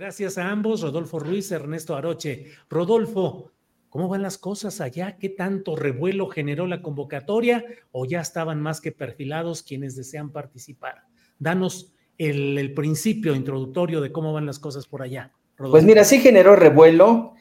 Gracias a ambos, Rodolfo Ruiz, Ernesto Aroche. Rodolfo, ¿cómo van las cosas allá? ¿Qué tanto revuelo generó la convocatoria o ya estaban más que perfilados quienes desean participar? Danos el, principio introductorio de cómo van las cosas por allá. Pues mira, sí generó revuelo.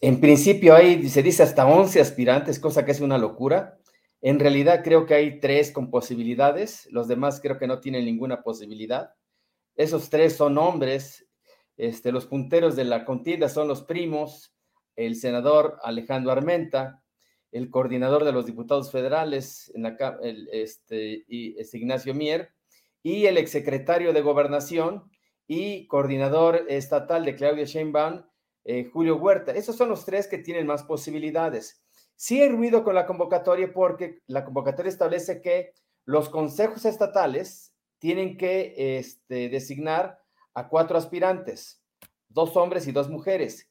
En principio hay, se dice hasta 11 aspirantes, cosa que es una locura. En realidad creo que hay tres con posibilidades, los demás creo que no tienen ninguna posibilidad. Esos tres son hombres, este, los punteros de la contienda son los primos, el senador Alejandro Armenta, el coordinador de los diputados federales, este, Ignacio Mier, y el exsecretario de Gobernación y coordinador estatal de Claudia Sheinbaum, eh, Julio Huerta. Esos son los tres que tienen más posibilidades. Sí hay ruido con la convocatoria porque la convocatoria establece que los consejos estatales tienen que este, designar a cuatro aspirantes, dos hombres y dos mujeres.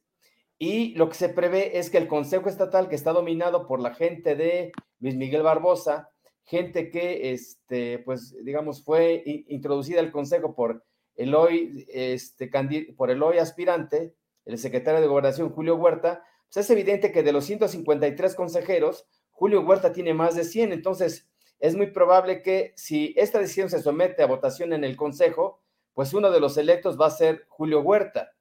Y lo que se prevé es que el Consejo Estatal, que está dominado por la gente de Luis Miguel Barbosa, gente que, este, pues, digamos, fue introducida al Consejo por el hoy, este, por el hoy aspirante, el secretario de Gobernación, Julio Huerta, pues es evidente que de los 153 consejeros, Julio Huerta tiene más de 100. Entonces, es muy probable que si esta decisión se somete a votación en el Consejo, pues uno de los electos va a ser Julio Huerta.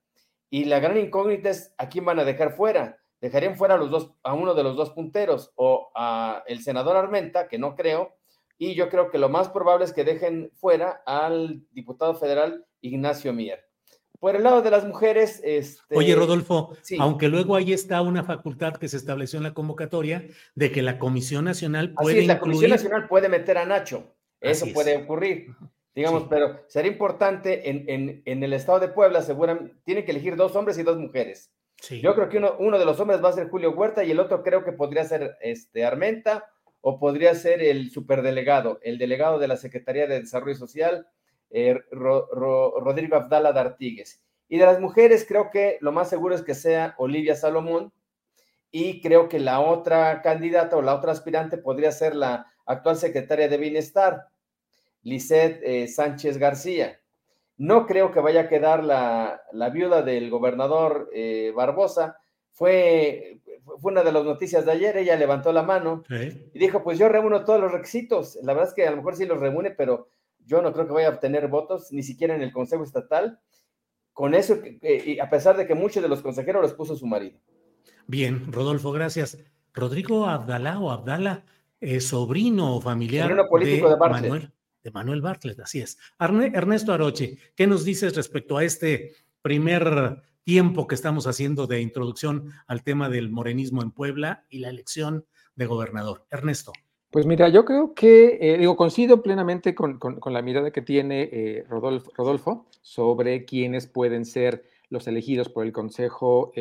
Y la gran incógnita es a quién van a dejar fuera. Dejarían fuera a, los dos, a uno de los dos punteros o a el senador Armenta, que no creo, y yo creo que lo más probable es que dejen fuera al diputado federal Ignacio Mier. Por el lado de las mujeres. Este, Oye, Rodolfo, sí. aunque luego ahí está una facultad que se estableció en la convocatoria de que la Comisión Nacional puede. Así es, la Comisión Nacional puede meter a Nacho. Eso puede ocurrir digamos, sí. pero sería importante en, en, en, el estado de Puebla, seguramente, tiene que elegir dos hombres y dos mujeres. Sí. Yo creo que uno, uno, de los hombres va a ser Julio Huerta y el otro creo que podría ser este, Armenta o podría ser el superdelegado, el delegado de la Secretaría de Desarrollo Social, eh, Ro, Ro, Rodrigo Abdala de Artigues. Y de las mujeres creo que lo más seguro es que sea Olivia Salomón y creo que la otra candidata o la otra aspirante podría ser la actual secretaria de Bienestar, Lisette eh, Sánchez García. No creo que vaya a quedar la, la viuda del gobernador eh, Barbosa. Fue, fue, una de las noticias de ayer. Ella levantó la mano sí. y dijo: Pues yo reúno todos los requisitos. La verdad es que a lo mejor sí los reúne, pero yo no creo que vaya a obtener votos, ni siquiera en el Consejo Estatal, con eso, a pesar de que muchos de los consejeros los puso su marido. Bien, Rodolfo, gracias. Rodrigo Abdalá o Abdala, eh, sobrino o familiar político de, Manuel, de Manuel Bartlett, así es. Ernesto Aroche, ¿qué nos dices respecto a este primer tiempo que estamos haciendo de introducción al tema del morenismo en Puebla y la elección de gobernador? Ernesto. Pues mira, yo creo que, eh, digo, coincido plenamente con, la mirada que tiene eh, Rodolfo, sobre quiénes pueden ser los elegidos por el Consejo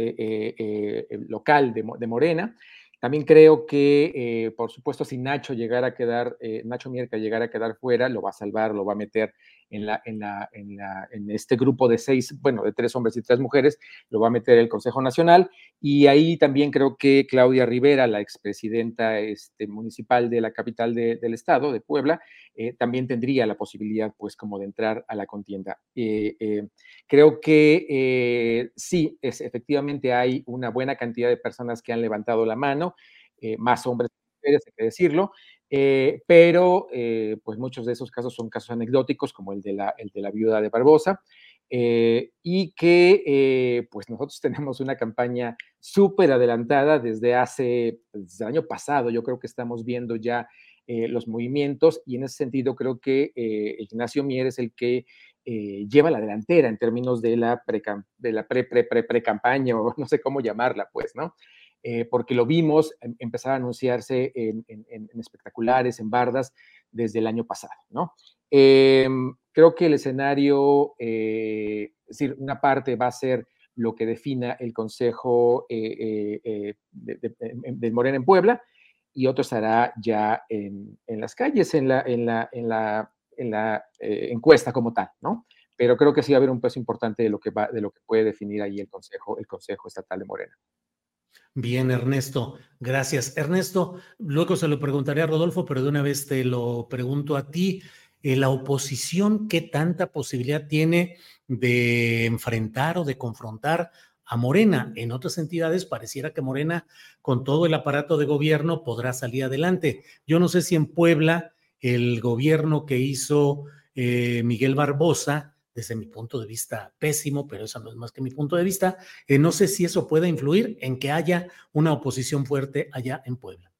Local de Morena. También creo que, eh, por supuesto, si Nacho llegara a quedar, eh, Nacho Mierca llegara a quedar fuera, lo va a salvar, lo va a meter en, la, en, la, en, la, en este grupo de seis, bueno, de tres hombres y tres mujeres, lo va a meter el Consejo Nacional. Y ahí también creo que Claudia Rivera, la expresidenta este, municipal de la capital del estado, de Puebla, eh, también tendría la posibilidad, pues, como de entrar a la contienda. creo que sí, es, efectivamente hay una buena cantidad de personas que han levantado la mano eh, más hombres que mujeres, hay que decirlo, eh, pero eh, pues muchos de esos casos son casos anecdóticos, como el de la, viuda de Barbosa, y que pues nosotros tenemos una campaña súper adelantada desde hace, desde el año pasado, yo creo que estamos viendo ya los movimientos y en ese sentido creo que Ignacio Mier es el que lleva la delantera en términos de la pre, de la pre, pre, pre, pre campaña o no sé cómo llamarla, pues, ¿no? Eh, porque lo vimos em, empezar a anunciarse en, espectaculares, en bardas, desde el año pasado, ¿no? Em, creo que el escenario, eh, es decir, una parte va a ser lo que defina el Consejo eh, de, Morena en Puebla y otro estará ya en, las calles, en la, en la, en la, en la encuesta como tal, ¿no? Pero creo que sí va a haber un peso importante de lo que, va, de lo que puede definir ahí el Consejo, el Consejo Estatal de Morena. Bien, Ernesto, gracias. Ernesto, luego se lo preguntaré a Rodolfo, pero de una vez te lo pregunto a ti. Eh, ¿La oposición qué tanta posibilidad tiene de enfrentar o de confrontar a Morena? En otras entidades pareciera que Morena, con todo el aparato de gobierno, podrá salir adelante. Yo no sé si en Puebla el gobierno que hizo eh, Miguel Barbosa desde mi punto de vista pésimo, pero eso no es más que mi punto de vista. Eh, no sé si eso puede influir en que haya una oposición fuerte allá en Puebla.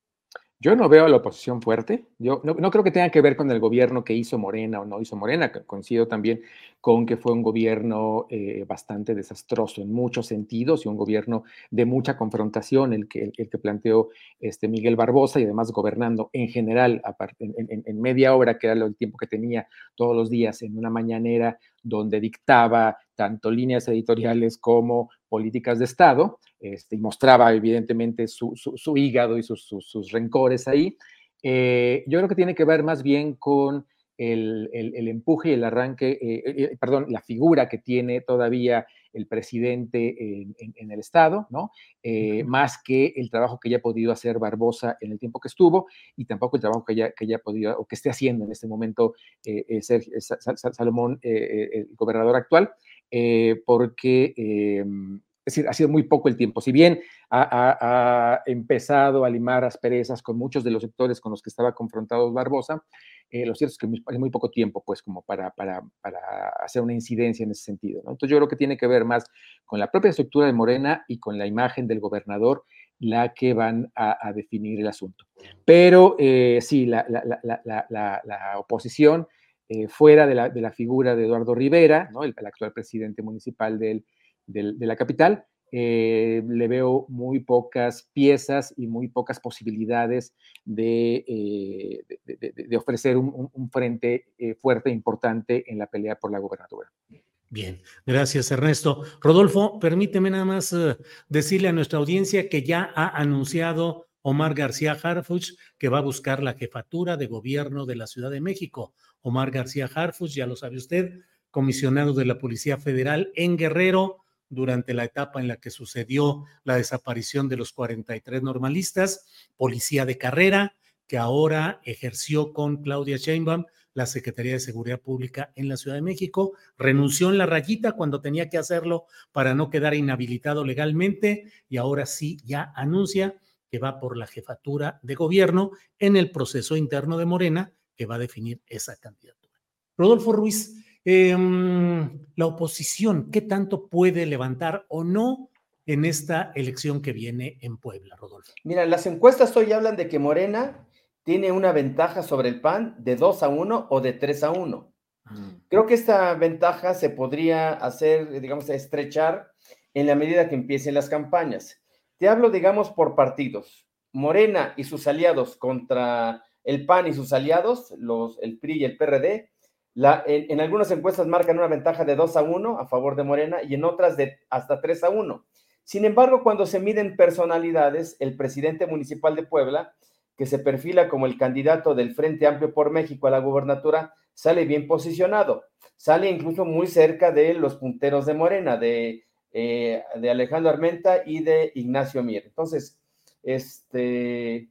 Yo no veo a la oposición fuerte. Yo no, creo que tenga que ver con el gobierno que hizo Morena o no hizo Morena. Coincido también con que fue un gobierno eh, bastante desastroso en muchos sentidos y un gobierno de mucha confrontación, el que, el, que planteó este Miguel Barbosa y además gobernando en general, aparte, en, en, media hora, que era el tiempo que tenía todos los días en una mañanera donde dictaba tanto líneas editoriales como políticas de Estado, este, y mostraba evidentemente su, hígado y sus, rencores ahí. Eh, yo creo que tiene que ver más bien con el, empuje y el arranque, eh, eh, perdón, la figura que tiene todavía el presidente en, el Estado, ¿no? más que el trabajo que haya podido hacer Barbosa en el tiempo que estuvo y tampoco el trabajo que haya, que haya podido o que esté haciendo en este momento Sergio, Salomón, el gobernador actual, porque es decir, ha sido muy poco el tiempo. Si bien ha, empezado a limar asperezas con muchos de los sectores con los que estaba confrontado Barbosa, eh, lo cierto es que es muy poco tiempo, pues, como para, para, hacer una incidencia en ese sentido. Entonces, yo creo que tiene que ver más con la propia estructura de Morena y con la imagen del gobernador la que van a, definir el asunto. Pero eh, sí, la, oposición, eh, fuera de la, figura de Eduardo Rivera, ¿no? el, actual presidente municipal del de la capital, eh, le veo muy pocas piezas y muy pocas posibilidades de, eh, ofrecer un, frente eh, fuerte e importante en la pelea por la gobernatura. Bien, gracias Ernesto. Rodolfo, permíteme nada más decirle a nuestra audiencia que ya ha anunciado Omar García Harfuch que va a buscar la jefatura de gobierno de la Ciudad de México. Omar García Harfuch, ya lo sabe usted, comisionado de la Policía Federal en Guerrero, durante la etapa en la que sucedió la desaparición de los 43 normalistas, policía de carrera, que ahora ejerció con Claudia Sheinbaum la Secretaría de Seguridad Pública en la Ciudad de México, renunció en la rayita cuando tenía que hacerlo para no quedar inhabilitado legalmente y ahora sí ya anuncia que va por la jefatura de gobierno en el proceso interno de Morena que va a definir esa candidatura. Rodolfo Ruiz, em, la oposición, ¿qué tanto puede levantar o no en esta elección que viene en Puebla, Rodolfo? Mira, las encuestas hoy hablan de que Morena tiene una ventaja sobre el PAN de 2 a 1 o de 3 a 1. Mm. Creo que esta ventaja se podría hacer, digamos, estrechar en la medida que empiecen las campañas. Te hablo, digamos, por partidos. Morena y sus aliados contra el PAN y sus aliados, los, el PRI y el PRD, la, en, algunas encuestas marcan una ventaja de 2 a 1 a favor de Morena y en otras de hasta 3 a 1. Sin embargo, cuando se miden personalidades, el presidente municipal de Puebla, que se perfila como el candidato del Frente Amplio por México a la gubernatura, sale bien posicionado. Sale incluso muy cerca de los punteros de Morena, de, eh, de Alejandro Armenta y de Ignacio Mier. Entonces, este,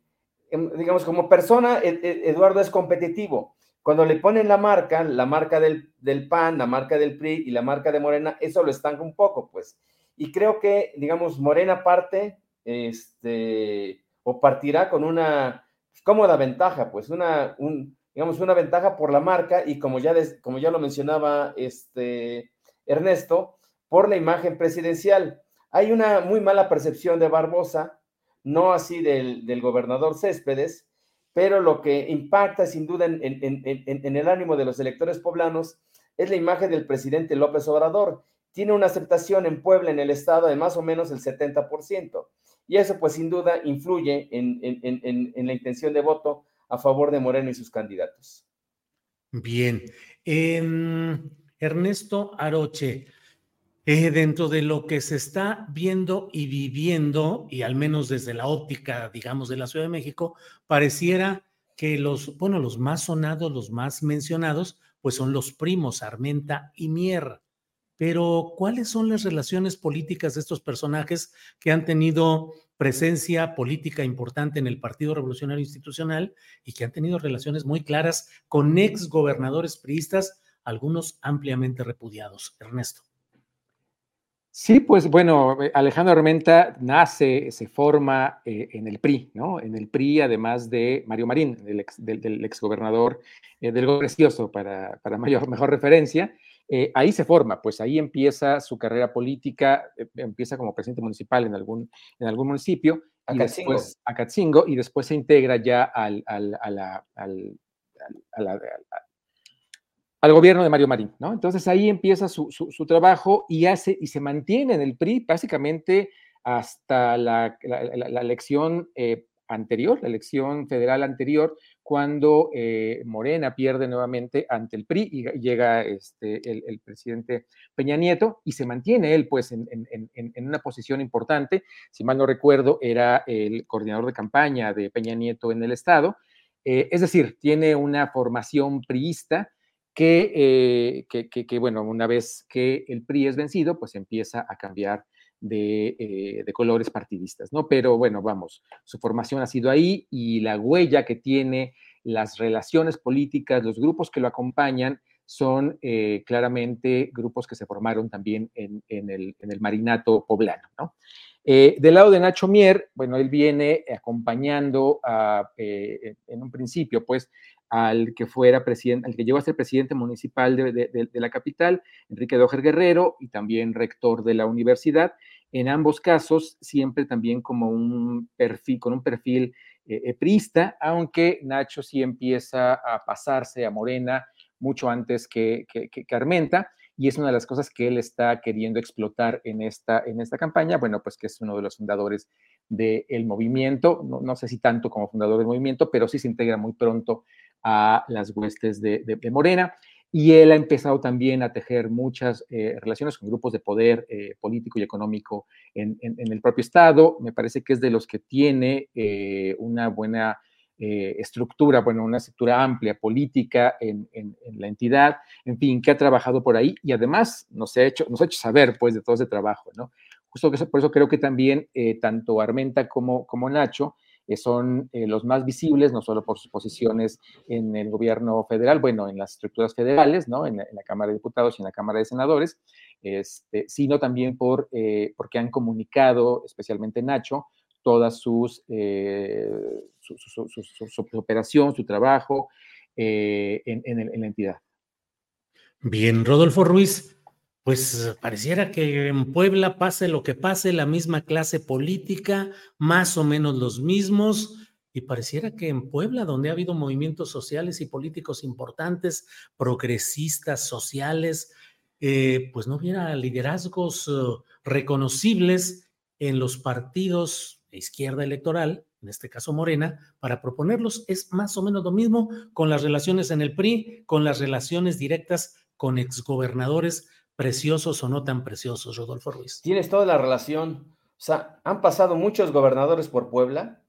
em, digamos, como persona, e, e, Eduardo es competitivo. Cuando le ponen la marca, la marca del, del, PAN, la marca del PRI y la marca de Morena, eso lo estanca un poco, pues. Y creo que, digamos, Morena parte, este, o partirá con una cómoda ventaja, pues, una, un, digamos, una ventaja por la marca y como ya, como ya lo mencionaba este Ernesto, por la imagen presidencial. Hay una muy mala percepción de Barbosa, no así del, del gobernador Céspedes, pero lo que impacta sin duda en, el ánimo de los electores poblanos es la imagen del presidente López Obrador. Tiene una aceptación en Puebla, en el estado, de más o menos el 70%. Y eso pues sin duda influye en, la intención de voto a favor de Moreno y sus candidatos. Bien. Ernesto Aroche, eh, dentro de lo que se está viendo y viviendo, y al menos desde la óptica, digamos, de la Ciudad de México, pareciera que los, bueno, los más sonados, los más mencionados, pues son los primos Armenta y Mier. Pero, ¿cuáles son las relaciones políticas de estos personajes que han tenido presencia política importante en el Partido Revolucionario Institucional y que han tenido relaciones muy claras con ex gobernadores priistas, algunos ampliamente repudiados? Ernesto. Sí, pues bueno, eh, Alejandro Armenta nace, se forma eh, en el PRI, ¿no? En el PRI, además de Mario Marín, del, ex, del, exgobernador eh, del Precioso, para, para mayor, mejor referencia. ahí se forma, pues ahí empieza su carrera política, empieza como presidente municipal en algún, en algún municipio, y después a Catzingo, y después se integra ya al, al, a la, al, a la, al gobierno de Mario Marín, ¿no? Entonces ahí empieza su, trabajo y hace y se mantiene en el PRI básicamente hasta la, elección eh, anterior, la elección federal anterior, cuando eh, Morena pierde nuevamente ante el PRI y llega este, el, presidente Peña Nieto y se mantiene él pues en, una posición importante. Si mal no recuerdo, era el coordinador de campaña de Peña Nieto en el estado. Eh, es decir, tiene una formación priista eh, que, bueno, una vez que el PRI es vencido, pues empieza a cambiar de, eh, de, colores partidistas, ¿no? Pero bueno, vamos, su formación ha sido ahí y la huella que tiene las relaciones políticas, los grupos que lo acompañan, son eh, claramente grupos que se formaron también en, en, el, en el, marinato poblano, ¿no? del lado de Nacho Mier, bueno, él viene acompañando a, en un principio, pues, al que fuera presidente, al que llegó a ser presidente municipal de, la capital, Enrique Dojer Guerrero, y también rector de la universidad. En ambos casos, siempre también como un perfil, con un perfil eh, prista, aunque Nacho sí empieza a pasarse a Morena mucho antes que, que, que, Armenta, y es una de las cosas que él está queriendo explotar en esta, en esta campaña, bueno, pues que es uno de los fundadores del movimiento, no, no, sé si tanto como fundador del movimiento, pero sí se integra muy pronto a las huestes de, Morena. Y él ha empezado también a tejer muchas eh, relaciones con grupos de poder eh, político y económico en, el propio Estado. Me parece que es de los que tiene eh, una buena estructura, bueno, una estructura amplia política en, la entidad, en fin, que ha trabajado por ahí y además nos ha hecho, nos ha hecho saber, pues, de todo ese trabajo, ¿no? Justo por eso creo que también tanto Armenta como, como Nacho son eh, los más visibles, no solo por sus posiciones en el gobierno federal, bueno, en las estructuras federales, ¿no? En, la Cámara de Diputados y en la Cámara de Senadores, este, sino también por, eh, porque han comunicado, especialmente Nacho, todas sus, eh, su, operación, su trabajo en, la entidad. Bien, Rodolfo Ruiz, pues pareciera que en Puebla pase lo que pase, la misma clase política, más o menos los mismos, y pareciera que en Puebla, donde ha habido movimientos sociales y políticos importantes, progresistas, sociales, eh, pues no hubiera liderazgos uh, reconocibles en los partidos de izquierda electoral, en este caso Morena, para proponerlos. Es más o menos lo mismo con las relaciones en el PRI, con las relaciones directas con exgobernadores preciosos o no tan preciosos, Rodolfo Ruiz. Tienes toda la relación. O sea, han pasado muchos gobernadores por Puebla,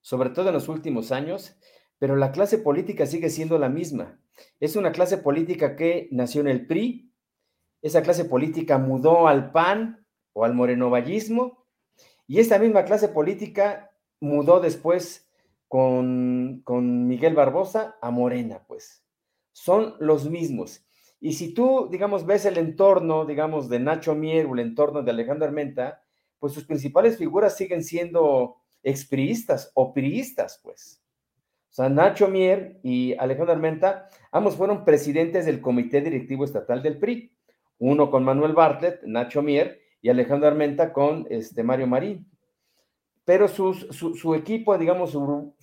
sobre todo en los últimos años, pero la clase política sigue siendo la misma. Es una clase política que nació en el PRI, esa clase política mudó al PAN o al morenovallismo, y esta misma clase política mudó después con, con Miguel Barbosa a Morena, pues. Son los mismos. Y si tú, digamos, ves el entorno, digamos, de Nacho Mier o el entorno de Alejandro Armenta, pues sus principales figuras siguen siendo expriistas o priistas, pues. O sea, Nacho Mier y Alejandro Armenta, ambos fueron presidentes del Comité Directivo Estatal del PRI. Uno con Manuel Bartlett, Nacho Mier, y Alejandro Armenta con este, Mario Marín. Pero su, equipo, digamos, su,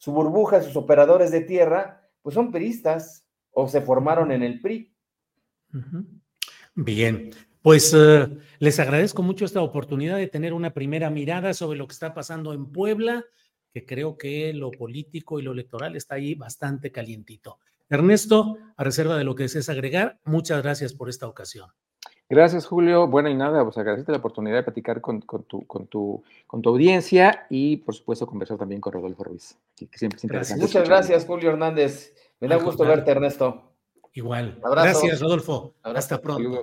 su burbuja, sus operadores de tierra, pues son priistas, o se formaron en el PRI. Bien, pues eh, les agradezco mucho esta oportunidad de tener una primera mirada sobre lo que está pasando en Puebla, que creo que lo político y lo electoral está ahí bastante calientito. Ernesto, a reserva de lo que desees agregar, muchas gracias por esta ocasión. Gracias, Julio. Bueno, y nada, pues agradecerte la oportunidad de platicar con, tu, con, tu, con tu audiencia y, por supuesto, conversar también con Rodolfo Ruiz. Muchas gracias, Julio Hernández. Me da gusto verte, Ernesto. Igual. Gracias, Rodolfo. Hasta pronto.